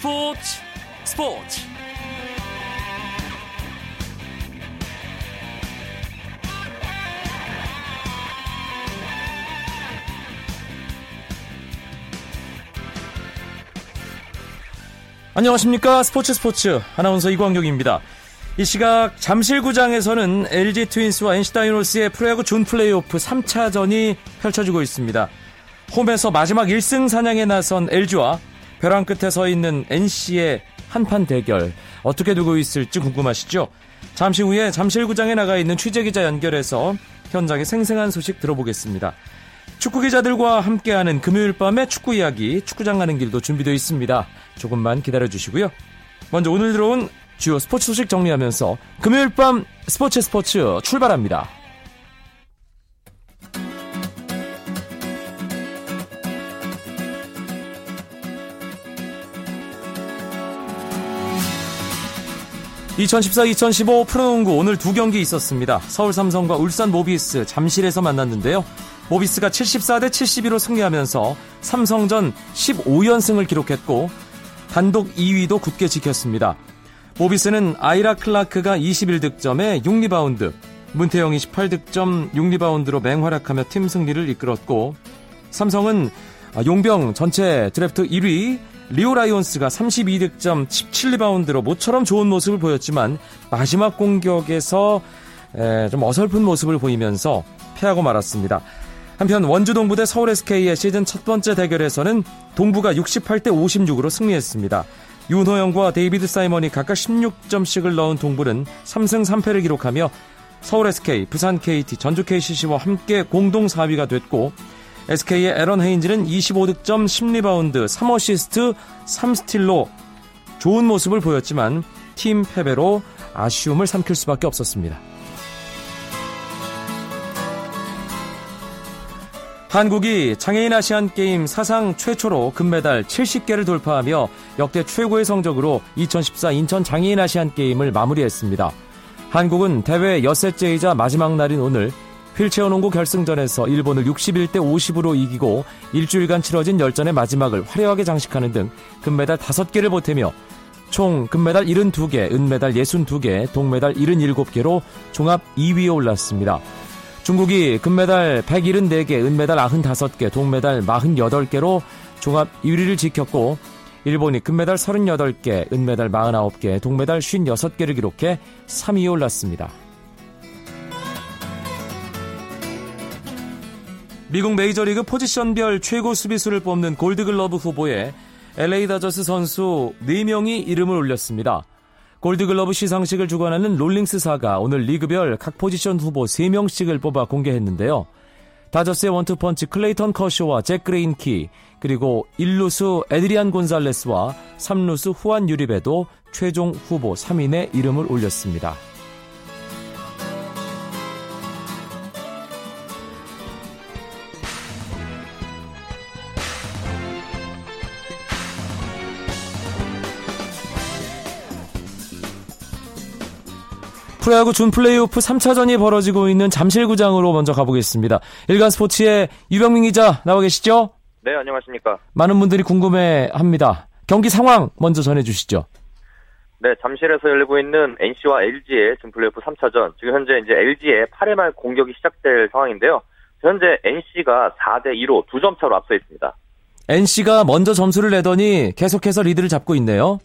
스포츠 스포츠 안녕하십니까 스포츠 스포츠 아나운서 이광용입니다. 이 시각 잠실구장에서는 LG 트윈스와 NC 다이노스의 프로야구 준 플레이오프 3차전이 펼쳐지고 있습니다. 홈에서 마지막 1승 사냥에 나선 LG와 벼랑 끝에 서 있는 NC의 한판 대결 어떻게 두고 있을지 궁금하시죠? 잠시 후에 잠실구장에 나가 있는 취재기자 연결해서 현장의 생생한 소식 들어보겠습니다. 축구 기자들과 함께하는 금요일 밤의 축구 이야기 축구장 가는 길도 준비되어 있습니다. 조금만 기다려 주시고요. 먼저 오늘 들어온 주요 스포츠 소식 정리하면서 금요일 밤 스포츠 스포츠 출발합니다. (2014-2015) 프로농구 오늘 두 경기 있었습니다. 서울 삼성과 울산 모비스 잠실에서 만났는데요. 모비스가 74대 72로 승리하면서 삼성전 15연승을 기록했고 단독 2위도 굳게 지켰습니다. 모비스는 아이라 클라크가 21득점에 6리바운드, 문태영이 18득점 6리바운드로 맹활약하며 팀 승리를 이끌었고 삼성은 용병 전체 드래프트 1위 리오 라이온스가 32득점 17리바운드로 모처럼 좋은 모습을 보였지만 마지막 공격에서 좀 어설픈 모습을 보이면서 패하고 말았습니다. 한편 원주 동부 대 서울 SK의 시즌 첫 번째 대결에서는 동부가 68대 56으로 승리했습니다. 윤호영과 데이비드 사이먼이 각각 16점씩을 넣은 동부는 3승 3패를 기록하며 서울 SK, 부산 KT, 전주 KCC와 함께 공동 4위가 됐고 SK의 에런 헤인즈는 25득점 10리바운드 3어시스트 3스틸로 좋은 모습을 보였지만 팀 패배로 아쉬움을 삼킬 수밖에 없었습니다. 한국이 장애인 아시안 게임 사상 최초로 금메달 70개를 돌파하며 역대 최고의 성적으로 2014 인천 장애인 아시안 게임을 마무리했습니다. 한국은 대회 엿새째이자 마지막 날인 오늘 휠체어 농구 결승전에서 일본을 61대 50으로 이기고 일주일간 치러진 열전의 마지막을 화려하게 장식하는 등 금메달 5개를 보태며 총 금메달 72개, 은메달 62개, 동메달 77개로 종합 2위에 올랐습니다. 중국이 금메달 174개, 은메달 95개, 동메달 48개로 종합 1위를 지켰고 일본이 금메달 38개, 은메달 49개, 동메달 56개를 기록해 3위에 올랐습니다. 미국 메이저리그 포지션별 최고 수비수를 뽑는 골드글러브 후보에 LA 다저스 선수 4명이 이름을 올렸습니다. 골드글러브 시상식을 주관하는 롤링스사가 오늘 리그별 각 포지션 후보 3명씩을 뽑아 공개했는데요. 다저스의 원투펀치 클레이턴 커쇼와 잭 그레인키, 그리고 1루수 에드리안 곤살레스와 3루수 후안 유리베도 최종 후보 3인의 이름을 올렸습니다. 프로야구 준 플레이오프 3차전이 벌어지고 있는 잠실구장으로 먼저 가보겠습니다. 일간 스포츠의 유병민 기자 나와 계시죠? 네, 안녕하십니까. 많은 분들이 궁금해 합니다. 경기 상황 먼저 전해주시죠. 네, 잠실에서 열리고 있는 NC와 LG의 준 플레이오프 3차전. 지금 현재 이제 LG의 8회 말 공격이 시작될 상황인데요. 현재 NC가 4대 2로 2점 차로 앞서 있습니다. NC가 먼저 점수를 내더니 계속해서 리드를 잡고 있네요.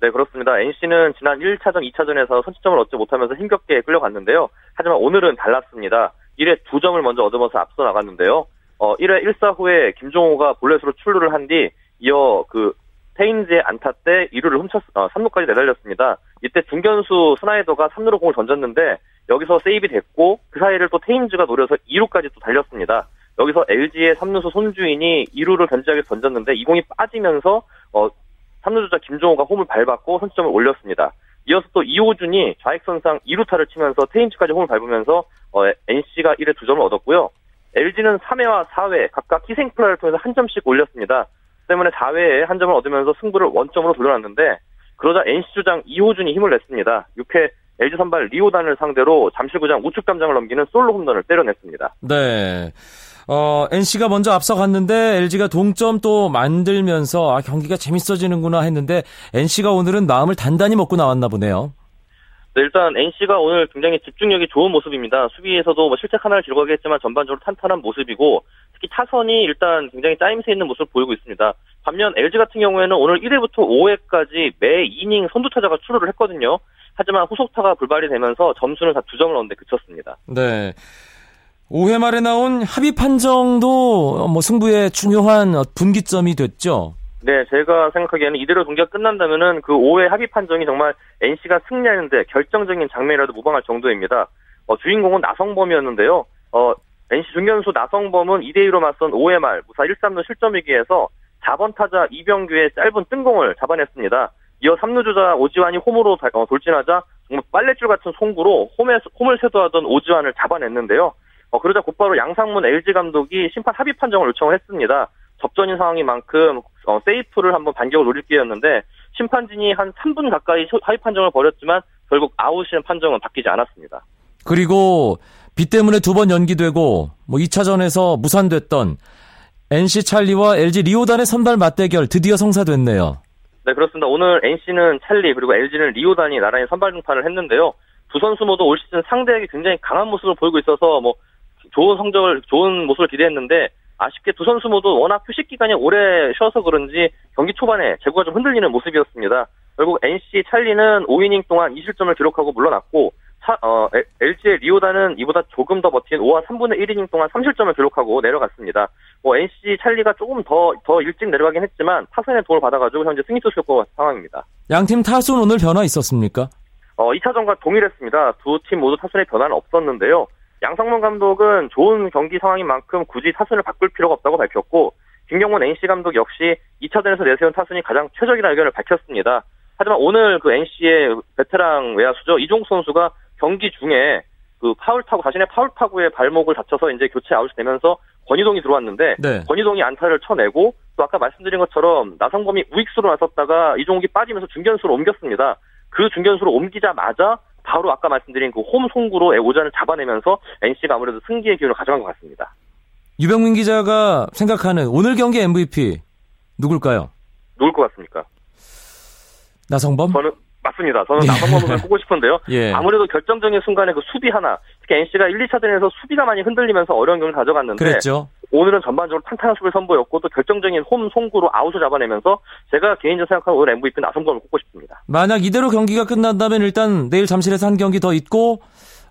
네, 그렇습니다. NC는 지난 1차전, 2차전에서 선취점을 얻지 못하면서 힘겹게 끌려갔는데요. 하지만 오늘은 달랐습니다. 1회 2점을 먼저 얻으면서 앞서 나갔는데요. 어, 1회 1사 후에 김종호가 볼넷으로 출루를 한 뒤 이어 그 테인즈의 안타 때 2루를 훔쳤, 어, 3루까지 내달렸습니다. 이때 중견수 스나이더가 3루로 공을 던졌는데 여기서 세이비 됐고 그 사이를 또 테인즈가 노려서 2루까지 또 달렸습니다. 여기서 LG의 3루수 손주인이 2루를 견제하게 던졌는데 이 공이 빠지면서 어, 3루주자 김종호가 홈을 밟았고 선취점을 올렸습니다. 이어서 또 이호준이 좌익선상 2루타를 치면서 테인츠까지 홈을 밟으면서 어, NC가 1회 2점을 얻었고요. LG는 3회와 4회 각각 희생플라이를 통해서 한 점씩 올렸습니다. 때문에 4회에 한 점을 얻으면서 승부를 원점으로 돌려놨는데 그러자 NC 주장 이호준이 힘을 냈습니다. 6회 LG 선발 리오단을 상대로 잠실구장 우측 담장을 넘기는 솔로 홈런을 때려냈습니다. 네. 어, NC가 먼저 앞서갔는데 LG가 동점 또 만들면서 아, 경기가 재밌어지는구나 했는데 NC가 오늘은 마음을 단단히 먹고 나왔나 보네요. 네, 일단 NC가 오늘 굉장히 집중력이 좋은 모습입니다. 수비에서도 뭐 실책 하나를 기록하게 했지만 전반적으로 탄탄한 모습이고 특히 타선이 일단 굉장히 짜임새 있는 모습을 보이고 있습니다. 반면 LG 같은 경우에는 오늘 1회부터 5회까지 매 이닝 선두타자가 출루를 했거든요. 하지만 후속타가 불발이 되면서 점수는 다 두 점을 얻는데 그쳤습니다. 네. 5회 말에 나온 합의 판정도 뭐 승부의 중요한 분기점이 됐죠. 네, 제가 생각하기에는 이대로 경기가 끝난다면은 그 5회 합의 판정이 정말 NC가 승리하는데 결정적인 장면이라도 무방할 정도입니다. 어, 주인공은 나성범이었는데요. 어, NC 중견수 나성범은 2대2로 맞선 5회 말 무사 1-3루 실점 위기에서 4번 타자 이병규의 짧은 뜬공을 잡아냈습니다. 이어 3루 주자 오지환이 홈으로 어, 돌진하자 정말 빨래줄 같은 송구로 홈에, 홈을 쇄도하던 오지환을 잡아냈는데요. 어, 그러자 곧바로 양상문 LG 감독이 심판 합의 판정을 요청을 했습니다. 접전인 상황인 만큼 어, 세이프를 한번 반격을 노릴 기회였는데 심판진이 한 3분 가까이 합의 판정을 벌였지만 결국 아웃이라는 판정은 바뀌지 않았습니다. 그리고 비 때문에 두 번 연기되고 뭐 2차전에서 무산됐던 NC 찰리와 LG 리오단의 선발 맞대결 드디어 성사됐네요. 네, 그렇습니다. 오늘 NC는 찰리 그리고 LG는 리오단이 나란히 선발 등판을 했는데요. 두 선수 모두 올 시즌 상대에게 굉장히 강한 모습을 보이고 있어서 뭐 좋은 성적을 좋은 모습을 기대했는데 아쉽게 두 선수 모두 워낙 휴식 기간이 오래 쉬어서 그런지 경기 초반에 제구가 좀 흔들리는 모습이었습니다. 결국 NC 찰리는 5이닝 동안 2실점을 기록하고 물러났고 차, 어, LG의 리오다는 이보다 조금 더 버틴 5와 3분의 1이닝 동안 3실점을 기록하고 내려갔습니다. 뭐 NC 찰리가 조금 더, 더 일찍 내려가긴 했지만 타선의 도움을 받아가지고 현재 승리 투수 효과 상황입니다. 양팀 타순 오늘 변화 있었습니까? 어, 2차전과 동일했습니다. 두 팀 모두 타순의 변화는 없었는데요. 양성문 감독은 좋은 경기 상황인 만큼 굳이 타순을 바꿀 필요가 없다고 밝혔고 김경문 NC 감독 역시 2차전에서 내세운 타순이 가장 최적이라는 의견을 밝혔습니다. 하지만 오늘 그 NC의 베테랑 외야수죠 이종수 선수가 경기 중에 그 파울 타구 자신의 파울 타구에 발목을 다쳐서 이제 교체 아웃이 되면서 권희동이 들어왔는데 네. 권희동이 안타를 쳐내고 또 아까 말씀드린 것처럼 나성범이 우익수로 나섰다가 이종욱이 빠지면서 중견수로 옮겼습니다. 그 중견수로 옮기자마자 바로 아까 말씀드린 그 홈 송구로 오전을 잡아내면서 NC가 아무래도 승기의 기운을 가져간 것 같습니다. 유병민 기자가 생각하는 오늘 경기 MVP 누굴까요? 누굴 것 같습니까? 나성범? 저는 맞습니다. 저는 예. 나성범을 꼽고 싶은데요. 예. 아무래도 결정적인 순간에 그 수비 하나, 특히 NC가 1, 2차전에서 수비가 많이 흔들리면서 어려운 경기를 가져갔는데 그랬죠. 오늘은 전반적으로 탄탄한 수비를 선보였고 또 결정적인 홈 송구로 아웃을 잡아내면서 제가 개인적으로 생각하는 오늘 MVP 나성범을 꼽고 싶습니다. 만약 이대로 경기가 끝난다면 일단 내일 잠실에서 한 경기 더 있고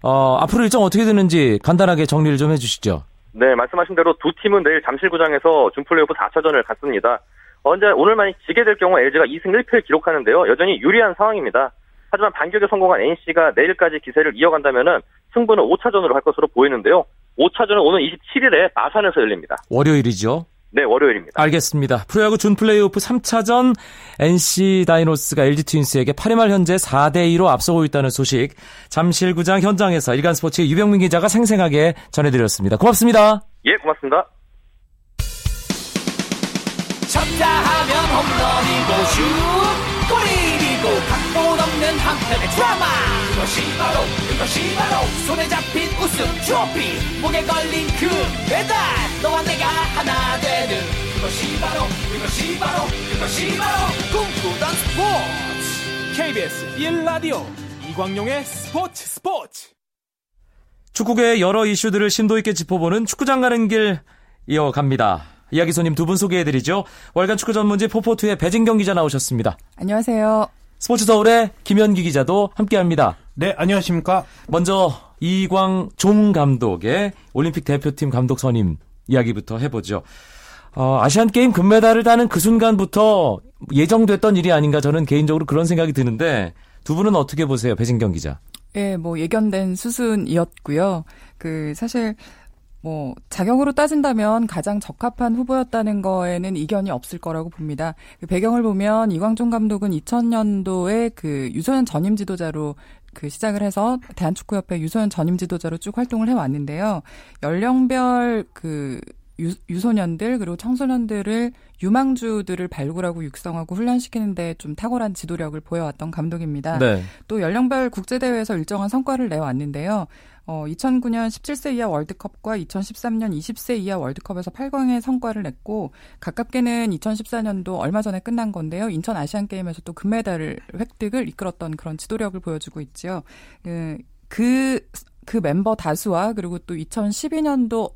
어, 앞으로 일정 어떻게 되는지 간단하게 정리를 좀 해주시죠. 네, 말씀하신 대로 두 팀은 내일 잠실구장에서 준플레이오프 4차전을 갖습니다. 언제 오늘 만약 지게 될 경우 LG가 2승 1패를 기록하는데요. 여전히 유리한 상황입니다. 하지만 반격에 성공한 NC가 내일까지 기세를 이어간다면은 승부는 5차전으로 할 것으로 보이는데요. 5차전은 오늘 27일에 마산에서 열립니다. 월요일이죠? 네, 월요일입니다. 알겠습니다. 프로야구 준 플레이오프 3차전 NC 다이노스가 LG 트윈스에게 8회 말 현재 4대 2로 앞서고 있다는 소식 잠실구장 현장에서 일간 스포츠의 유병민 기자가 생생하게 전해드렸습니다. 고맙습니다. 예, 고맙습니다. 쳤다 하면 홈런이고 슛 골이고 각본 없는 한편의 드라마. 그것이 바로 그것이 바로 손에 잡힌 우승 트로피. 목에 걸린 그 배달 너와 내가 하나 되는. 그것이 바로 그것이 바로 그것이 바로 꿈꾸던 스포츠. KBS 1라디오 이광용의 스포츠 스포츠. 축구계의 여러 이슈들을 심도 있게 짚어보는 축구장 가는 길 이어갑니다. 이야기 손님 두 분 소개해드리죠. 월간 축구 전문지 포포투의 배진경 기자 나오셨습니다. 안녕하세요. 스포츠 서울의 김현기 기자도 함께합니다. 네, 안녕하십니까. 먼저 이광 종 감독의 올림픽 대표팀 감독 선임 이야기부터 해보죠. 어, 아시안 게임 금메달을 따는 그 순간부터 예정됐던 일이 아닌가 저는 개인적으로 그런 생각이 드는데 두 분은 어떻게 보세요, 배진경 기자? 예, 뭐 예견된 수순이었고요. 그 사실 뭐 자격으로 따진다면 가장 적합한 후보였다는 거에는 이견이 없을 거라고 봅니다. 그 배경을 보면 이광종 감독은 2000년도에 그 유소년 전임 지도자로 그 시작을 해서 대한축구협회 유소년 전임 지도자로 쭉 활동을 해 왔는데요. 연령별 그 유, 유소년들 그리고 청소년들을 유망주들을 발굴하고 육성하고 훈련시키는데 좀 탁월한 지도력을 보여왔던 감독입니다. 네. 또 연령별 국제대회에서 일정한 성과를 내왔는데요. 어, 2009년 17세 이하 월드컵과 2013년 20세 이하 월드컵에서 8강의 성과를 냈고 가깝게는 2014년도 얼마 전에 끝난 건데요. 인천 아시안 게임에서 또 금메달을 획득을 이끌었던 그런 지도력을 보여주고 있죠. 그, 그, 그 멤버 다수와 그리고 또 2012년도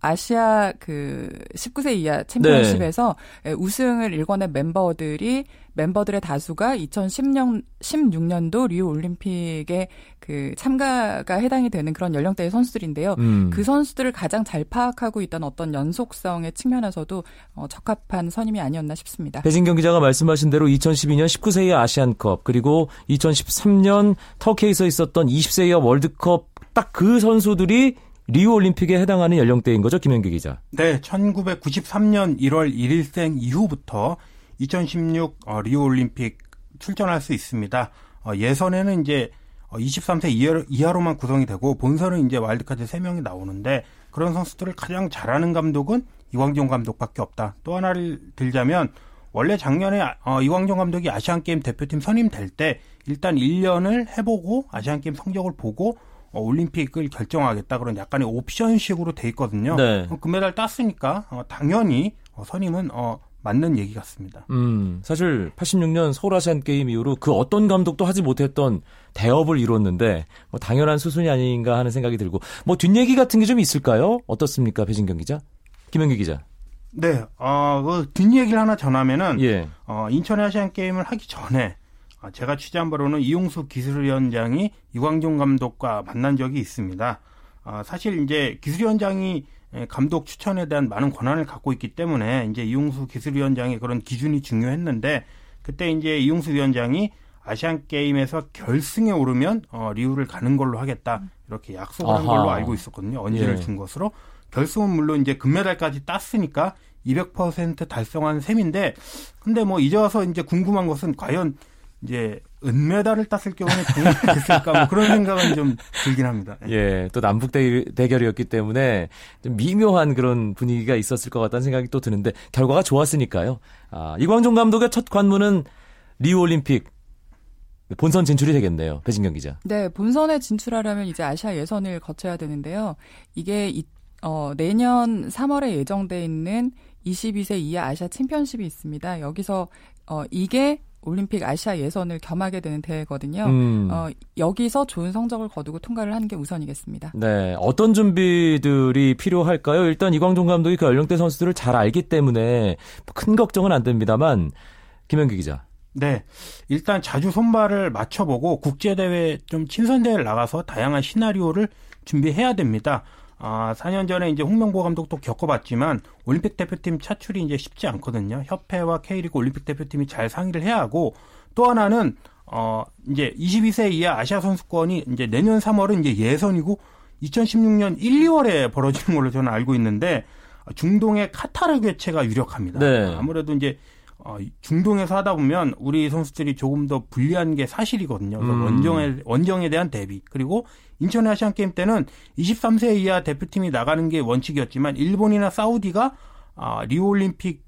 아시아 그 19세 이하 챔피언십에서 네. 우승을 일궈낸 멤버들이 멤버들의 다수가 2010년 16년도 리우 올림픽에 그 참가가 해당이 되는 그런 연령대의 선수들인데요. 음. 그 선수들을 가장 잘 파악하고 있던 어떤 연속성의 측면에서도 어, 적합한 선임이 아니었나 싶습니다. 배진경 기자가 말씀하신 대로 2012년 19세 이하 아시안컵 그리고 2013년 터키에서 있었던 20세 이하 월드컵 딱 그 선수들이 리우 올림픽에 해당하는 연령대인 거죠, 김현기 기자? 네, 1993년 1월 1일생 이후부터 2016 어, 리우 올림픽 출전할 수 있습니다. 어, 예선에는 이제 23세 어, 이하로만 구성이 되고 본선은 이제 와일드카드 3명이 나오는데 그런 선수들을 가장 잘하는 감독은 이광종 감독밖에 없다. 또 하나를 들자면 원래 작년에 어, 이광종 감독이 아시안 게임 대표팀 선임될 때 일단 1년을 해보고 아시안 게임 성적을 보고 어, 올림픽을 결정하겠다 그런 약간의 옵션식으로 돼 있거든요. 네. 금메달 땄으니까 어, 당연히 어, 선임은 어, 맞는 얘기 같습니다. 음, 사실 86년 서울 아시안 게임 이후로 그 어떤 감독도 하지 못했던 대업을 이뤘는데 뭐 당연한 수순이 아닌가 하는 생각이 들고 뭐 뒷얘기 같은 게 좀 있을까요? 어떻습니까, 배진경 기자? 김현기 기자. 네, 어, 그 뒷얘기를 하나 전하면은 예. 어, 인천 아시안 게임을 하기 전에 아, 제가 취재한 바로는 이용수 기술위원장이 이광종 감독과 만난 적이 있습니다. 아, 사실 이제 기술위원장이 감독 추천에 대한 많은 권한을 갖고 있기 때문에 이제 이용수 기술위원장의 그런 기준이 중요했는데 그때 이제 이용수 위원장이 아시안 게임에서 결승에 오르면 어, 리우를 가는 걸로 하겠다 이렇게 약속을 한 걸로 알고 있었거든요. 언지를 예. 준 것으로 결승은 물론 이제 금메달까지 땄으니까 200% 달성한 셈인데 근데 뭐 이제 와서 이제 궁금한 것은 과연 이제 은메달을 땄을 경우에 동일이 됐을까 뭐 그런 생각은 좀 들긴 합니다. 예, 예또 남북 대결이었기 때문에 좀 미묘한 그런 분위기가 있었을 것 같다는 생각이 또 드는데 결과가 좋았으니까요. 아, 이광종 감독의 첫 관문은 리우 올림픽 본선 진출이 되겠네요. 배진경 기자. 네, 본선에 진출하려면 이제 아시아 예선을 거쳐야 되는데요. 이게 이, 어, 내년 3월에 예정돼 있는 22세 이하 아시아 챔피언십이 있습니다. 여기서 어, 이게 올림픽 아시아 예선을 겸하게 되는 대회거든요. 음. 어, 여기서 좋은 성적을 거두고 통과를 하는 게 우선이겠습니다. 네, 어떤 준비들이 필요할까요? 일단 이광종 감독이 그 연령대 선수들을 잘 알기 때문에 큰 걱정은 안 됩니다만 김현기 기자. 네, 일단 자주 손발을 맞춰보고 국제대회 좀 친선대회를 나가서 다양한 시나리오를 준비해야 됩니다. 아, 4년 전에 이제 홍명보 감독도 겪어봤지만 올림픽 대표팀 차출이 이제 쉽지 않거든요. 협회와 K리그 올림픽 대표팀이 잘 상의를 해야 하고 또 하나는 어 이제 22세 이하 아시아 선수권이 이제 내년 3월은 이제 예선이고 2016년 1, 2월에 벌어지는 걸로 저는 알고 있는데 중동의 카타르 개최가 유력합니다. 네. 아무래도 이제 어, 중동에서 하다 보면 우리 선수들이 조금 더 불리한 게 사실이거든요. 그래서 음. 원정에 원정에 대한 대비 그리고 인천 아시안 게임 때는 23세 이하 대표팀이 나가는 게 원칙이었지만 일본이나 사우디가 아, 리우 올림픽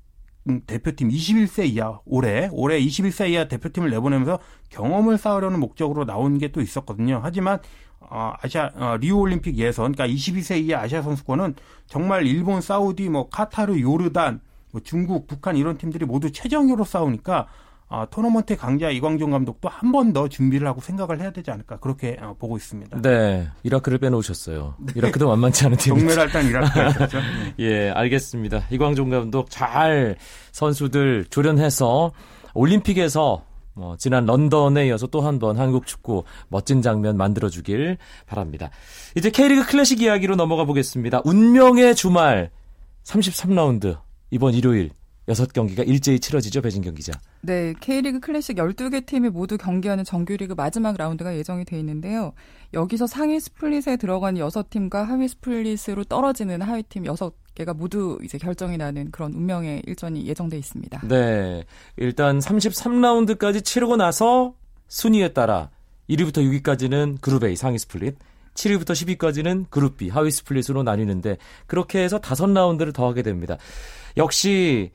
대표팀 21세 이하 올해 올해 21세 이하 대표팀을 내보내면서 경험을 쌓으려는 목적으로 나온 게 또 있었거든요. 하지만 어, 아시아 어, 리우 올림픽 예선 그러니까 22세 이하 아시아 선수권은 정말 일본, 사우디, 뭐 카타르, 요르단 뭐 중국, 북한 이런 팀들이 모두 최정예로 싸우니까 아, 토너먼트 강자 이광종 감독도 한 번 더 준비를 하고 생각을 해야 되지 않을까 그렇게 어, 보고 있습니다. 네, 이라크를 빼놓으셨어요. 네. 이라크도 만만치 않은 팀이죠. 동메달 딴 이라크였죠. 예, 알겠습니다. 이광종 감독 잘 선수들 조련해서 올림픽에서 뭐 지난 런던에 이어서 또 한 번 한국 축구 멋진 장면 만들어주길 바랍니다. 이제 K리그 클래식 이야기로 넘어가 보겠습니다. 운명의 주말 33라운드 이번 일요일 6경기가 일제히 치러지죠, 배진경 기자. 네, K리그 클래식 12개 팀이 모두 경기하는 정규리그 마지막 라운드가 예정이 돼 있는데요. 여기서 상위 스플릿에 들어간 6팀과 하위 스플릿으로 떨어지는 하위 팀 6개가 모두 이제 결정이 나는 그런 운명의 일전이 예정돼 있습니다. 네. 일단 33라운드까지 치르고 나서 순위에 따라 1위부터 6위까지는 그룹 A 상위 스플릿, 7위부터 10위까지는 그룹 B 하위 스플릿으로 나뉘는데 그렇게 해서 5라운드를 더 하게 됩니다. 역시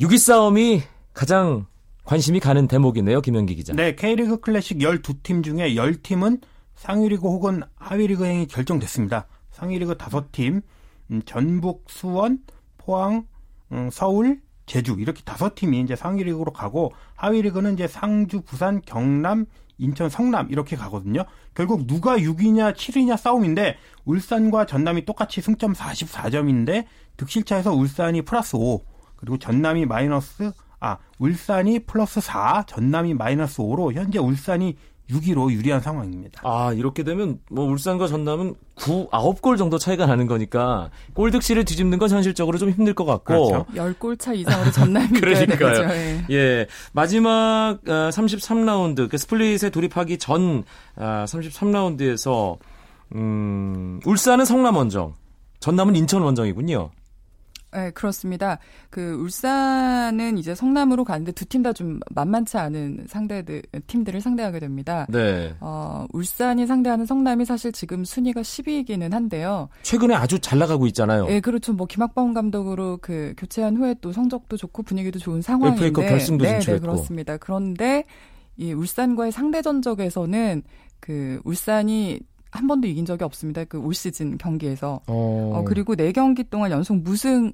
6위 싸움이 가장 관심이 가는 대목이네요, 김현기 기자. 네, K리그 클래식 12팀 중에 10팀은 상위리그 혹은 하위리그행이 결정됐습니다. 상위리그 다섯 팀, 음, 전북, 수원, 포항, 음, 서울, 제주 이렇게 다섯 팀이 이제 상위리그로 가고 하위리그는 이제 상주, 부산, 경남, 인천, 성남 이렇게 가거든요. 결국 누가 6위냐 7위냐 싸움인데 울산과 전남이 똑같이 승점 44점인데 득실차에서 울산이 플러스 5 그리고 전남이 마이너스 아 울산이 플러스 4 전남이 마이너스 5로 현재 울산이 6위로 유리한 상황입니다. 아, 이렇게 되면 뭐 울산과 전남은 9, 9골 정도 차이가 나는 거니까 골득실을 뒤집는 건 현실적으로 좀 힘들 것 같고. 그렇죠. 10골 차 이상으로 전남이 그러니까요. 예. 예. 마지막 33라운드 그 스플릿에 돌입하기 전 33라운드에서 음, 울산은 성남 원정, 전남은 인천 원정이군요. 네, 그렇습니다. 그 울산은 이제 성남으로 가는데 두 팀 다 좀 만만치 않은 상대들 팀들을 상대하게 됩니다. 네. 어, 울산이 상대하는 성남이 사실 지금 순위가 10위이기는 한데요. 최근에 아주 잘 나가고 있잖아요. 네, 그렇죠. 뭐 김학범 감독으로 그 교체한 후에 또 성적도 좋고 분위기도 좋은 상황인데. FA컵 결승도 네, 진출했고. 네, 그렇습니다. 그런데 이 울산과의 상대 전적에서는 그 울산이 한 번도 이긴 적이 없습니다. 그 올 시즌 경기에서. 어, 어, 그리고 네 경기 동안 연속 무승,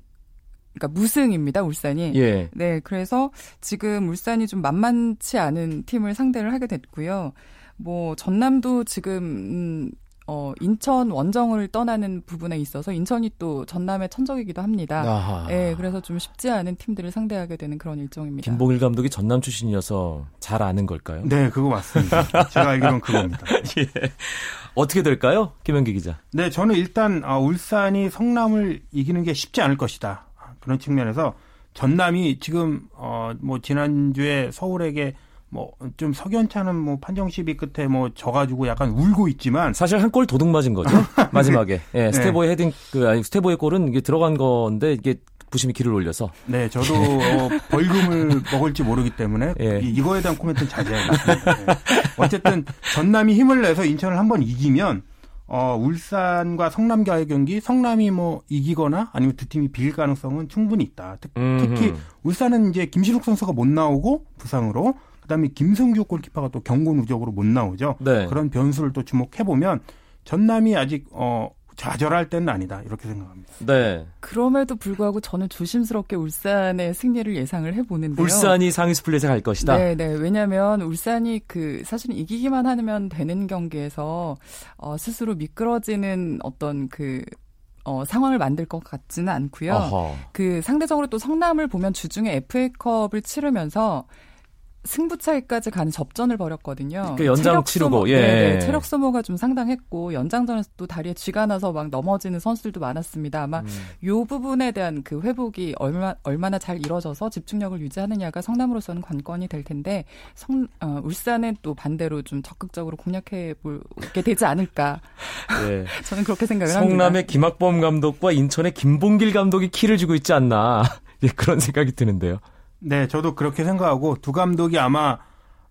그러니까 무승입니다, 울산이. 예. 네, 그래서 지금 울산이 좀 만만치 않은 팀을 상대를 하게 됐고요. 뭐, 전남도 지금, 음, 어, 인천 원정을 떠나는 부분에 있어서 인천이 또 전남의 천적이기도 합니다. 아하. 네, 그래서 좀 쉽지 않은 팀들을 상대하게 되는 그런 일정입니다. 김봉일 감독이 전남 출신이어서 잘 아는 걸까요? 네, 그거 맞습니다. 제가 알기로는 그겁니다. 예. 어떻게 될까요? 김현기 기자. 네, 저는 일단 아, 울산이 성남을 이기는 게 쉽지 않을 것이다. 그런 측면에서 전남이 지금 어 뭐 지난주에 서울에게 뭐 좀 석연찮은 뭐 판정 시비 끝에 뭐 져가지고 약간 울고 있지만 사실 한 골 도둑 맞은 거죠. 마지막에. 예, 네. 스테보의 헤딩 그 아니 스테보의 골은 이게 들어간 건데 이게 부심이 길을 올려서 네 저도 어, 벌금을 먹을지 모르기 때문에 예. 이, 이거에 대한 코멘트는 자제하겠습니다. 네. 어쨌든 전남이 힘을 내서 인천을 한번 이기면 어, 울산과 성남과의 경기 성남이 뭐 이기거나 아니면 두 팀이 비길 가능성은 충분히 있다. 특, 음흠. 울산은 이제 김신욱 선수가 못 나오고 부상으로 그다음에 김성규 골키퍼가 또 경고 누적으로 못 나오죠. 네. 그런 변수를 또 주목해 보면 전남이 아직 어 좌절할 때는 아니다 이렇게 생각합니다. 네. 그럼에도 불구하고 저는 조심스럽게 울산의 승리를 예상을 해보는데요. 울산이 상위 스플릿에 갈 것이다. 네, 네. 왜냐하면 울산이 그 사실은 이기기만 하면 되는 경기에서 어, 스스로 미끄러지는 어떤 그 어, 상황을 만들 것 같지는 않고요. 어허. 그 상대적으로 또 성남을 보면 주중에 FA컵을 치르면서 승부차기까지 가는 접전을 벌였거든요. 그 연장 체력 치르고, 소모, 예. 네, 네, 체력 소모가 좀 상당했고 연장전에서 또 다리에 쥐가 나서 막 넘어지는 선수들도 많았습니다. 아마 음. 요 부분에 대한 그 회복이 얼마 얼마나 잘 이루어져서 집중력을 유지하느냐가 성남으로서는 관건이 될 텐데 성 어, 울산은 또 반대로 좀 적극적으로 공략해 볼게 되지 않을까 예. 저는 그렇게 생각을 합니다. 성남의 김학범 감독과 인천의 김봉길 감독이 키를 주고 있지 않나. 예, 그런 생각이 드는데요. 네, 저도 그렇게 생각하고 두 감독이 아마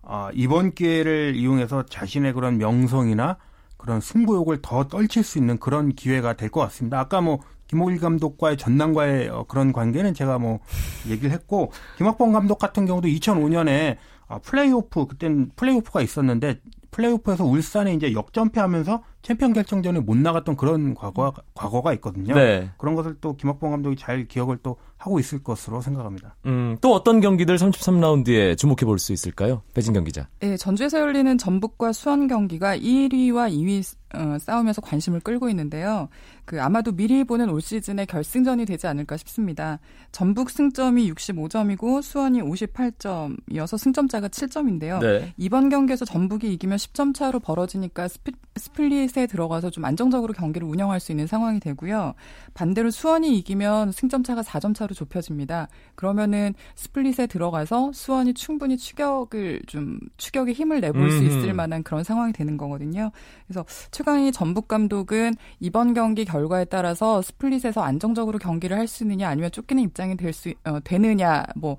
어, 이번 기회를 이용해서 자신의 그런 명성이나 그런 승부욕을 더 떨칠 수 있는 그런 기회가 될 것 같습니다. 아까 뭐 김호일 감독과의 전남과의 어, 그런 관계는 제가 뭐 얘기를 했고 김학범 감독 같은 경우도 2005년에 어, 플레이오프 그땐 플레이오프가 있었는데 플레이오프에서 울산에 이제 역전패하면서 챔피언 결정전에 못 나갔던 그런 과거 과거가 있거든요. 네. 그런 것을 또 김학범 감독이 잘 기억을 또 하고 있을 것으로 생각합니다. 음, 또 어떤 경기들 33라운드에 주목해 볼 수 있을까요? 배진경 기자. 네, 전주에서 열리는 전북과 수원 경기가 1위와 2위 어, 싸우면서 관심을 끌고 있는데요. 그 아마도 미리 보는 올 시즌의 결승전이 되지 않을까 싶습니다. 전북 승점이 65점이고 수원이 58점이어서 승점차가 7점인데요. 네. 이번 경기에서 전북이 이기면 10점 차로 벌어지니까 스피, 스플릿에 들어가서 좀 안정적으로 경기를 운영할 수 있는 상황이 되고요. 반대로 수원이 이기면 승점 차가 4점 차로 좁혀집니다. 그러면은 스플릿에 들어가서 수원이 충분히 추격을 좀 추격에 힘을 내볼 수. 있을 만한 그런 상황이 되는 거거든요. 그래서 최강희 전북 감독은 이번 경기 결과에 따라서 스플릿에서 안정적으로 경기를 할 수 있느냐 아니면 쫓기는 입장이 될 수 어, 되느냐 뭐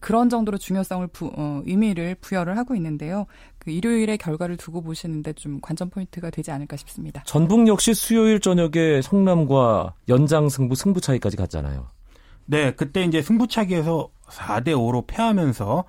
그런 정도로 중요성을 부, 어, 의미를 부여를 하고 있는데요. 그 일요일의 결과를 두고 보시는데 좀 관전 포인트가 되지 않을까 싶습니다. 전북 역시 수요일 저녁에 성남과 연장 승부 승부차기까지 갔잖아요. 네, 그때 이제 승부차기에서 4대 5로 패하면서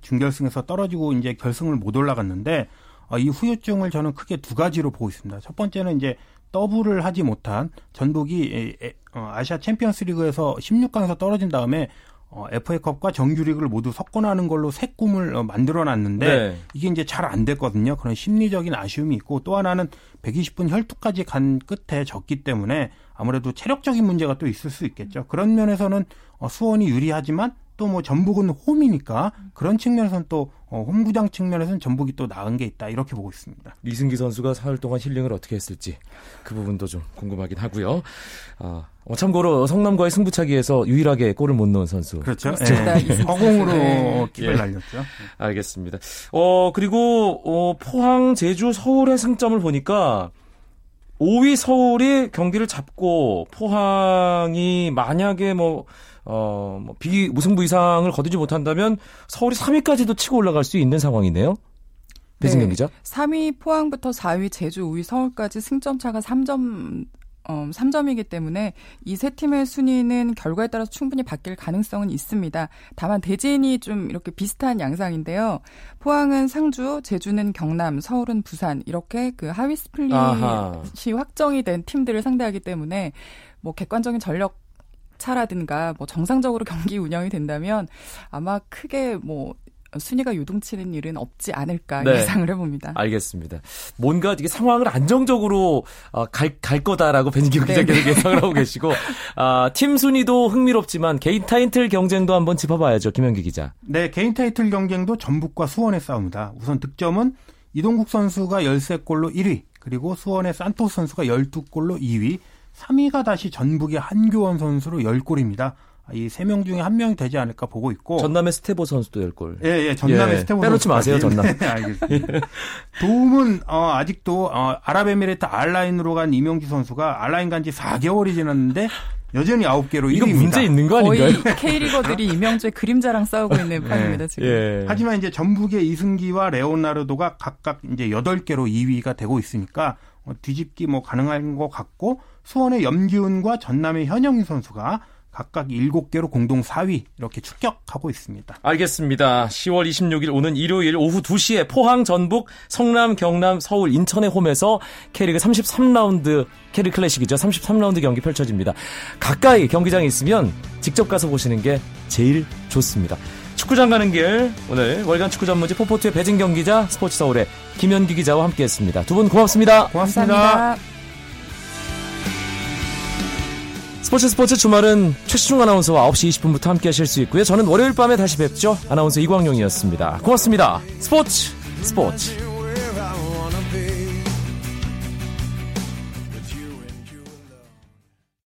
준결승에서 떨어지고 이제 결승을 못 올라갔는데 어, 이 후유증을 저는 크게 두 가지로 보고 있습니다. 첫 번째는 이제 더블을 하지 못한 전북이 어, 아시아 챔피언스 리그에서 16강에서 떨어진 다음에 어, FA컵과 정규리그를 모두 석권하는 걸로 새 꿈을 어, 만들어놨는데 네. 이게 이제 잘 안 됐거든요. 그런 심리적인 아쉬움이 있고 또 하나는 120분 혈투까지 간 끝에 졌기 때문에 아무래도 체력적인 문제가 또 있을 수 있겠죠. 그런 면에서는 어, 수원이 유리하지만 또 뭐 전북은 홈이니까 그런 측면에서는 또 어, 홈구장 측면에서는 전북이 또 나은 게 있다 이렇게 보고 있습니다. 이승기 선수가 사흘 동안 힐링을 어떻게 했을지 그 부분도 좀 궁금하긴 하고요. 아, 어, 참고로 성남과의 승부차기에서 유일하게 골을 못 넣은 선수. 그렇죠. 네. 허공으로 네. 킵을 예. 날렸죠. 알겠습니다. 어 그리고 어, 포항, 제주, 서울의 승점을 보니까 5위 서울이 경기를 잡고 포항이 만약에 뭐 어, 뭐 비, 무승부 이상을 거두지 못한다면 서울이 3위까지도 치고 올라갈 수 있는 상황이네요. 배진경 네. 기자. 3위 포항부터 4위 제주, 5위 서울까지 승점 차가 3점 어, 3점이기 때문에 이 세 팀의 순위는 결과에 따라서 충분히 바뀔 가능성은 있습니다. 다만 대진이 좀 이렇게 비슷한 양상인데요. 포항은 상주, 제주는 경남, 서울은 부산 이렇게 그 하위 스플릿이 아하. 확정이 된 팀들을 상대하기 때문에 뭐 객관적인 전력 차라든가 뭐 정상적으로 경기 운영이 된다면 아마 크게 뭐 순위가 요동치는 일은 없지 않을까 네. 예상을 해봅니다. 알겠습니다. 뭔가 이게 상황을 안정적으로 어, 갈, 갈 거다라고 벤지기 기자께서 예상을 하고 계시고 아, 팀 순위도 흥미롭지만 개인 타이틀 경쟁도 한번 짚어봐야죠. 김현기 기자. 네, 개인 타이틀 경쟁도 전북과 수원의 싸움이다. 우선 득점은 이동국 선수가 13골로 1위, 그리고 수원의 산토스 선수가 12골로 2위, 3위가 다시 전북의 한교원 선수로 10골입니다. 이 세 명 중에 한 명이 되지 않을까 보고 있고 전남의 스테보 선수도 10골. 예, 예. 전남의 예, 스테보 빼놓지 마세요, 전남. 네, 알겠습니다. 도움은 어, 아직도 어, 아랍에미레이트 알라인으로 간 이명주 선수가 알라인 간 지 4개월이 지났는데 여전히 9개로 이거 1위입니다. 문제 있는 거 아닌가요? 거의 K리거들이 이명주의 그림자랑 싸우고 있는 네. 판입니다, 지금. 예. 하지만 이제 전북의 이승기와 레오나르도가 각각 이제 8개로 2위가 되고 있으니까 어, 뒤집기 뭐 가능한 것 같고 수원의 염기훈과 전남의 현영희 선수가 각각 7개로 공동 4위 이렇게 추격하고 있습니다. 알겠습니다. 10월 26일 오는 일요일 오후 2시에 포항, 전북, 성남, 경남, 서울, 인천의 홈에서 K리그 33라운드 K리그 클래식이죠. 33라운드 경기 펼쳐집니다. 가까이 경기장에 있으면 직접 가서 보시는 게 제일 좋습니다. 축구장 가는 길 오늘 월간 축구 전문지 포포투의 배진경 기자, 스포츠 서울의 김현기 기자와 함께했습니다. 두 분 고맙습니다. 고맙습니다. 감사합니다. 스포츠 스포츠 주말은 최시중 아나운서와 9시 20분부터 함께 하실 수 있고요. 저는 월요일 밤에 다시 뵙죠. 아나운서 이광용이었습니다. 고맙습니다. 스포츠 스포츠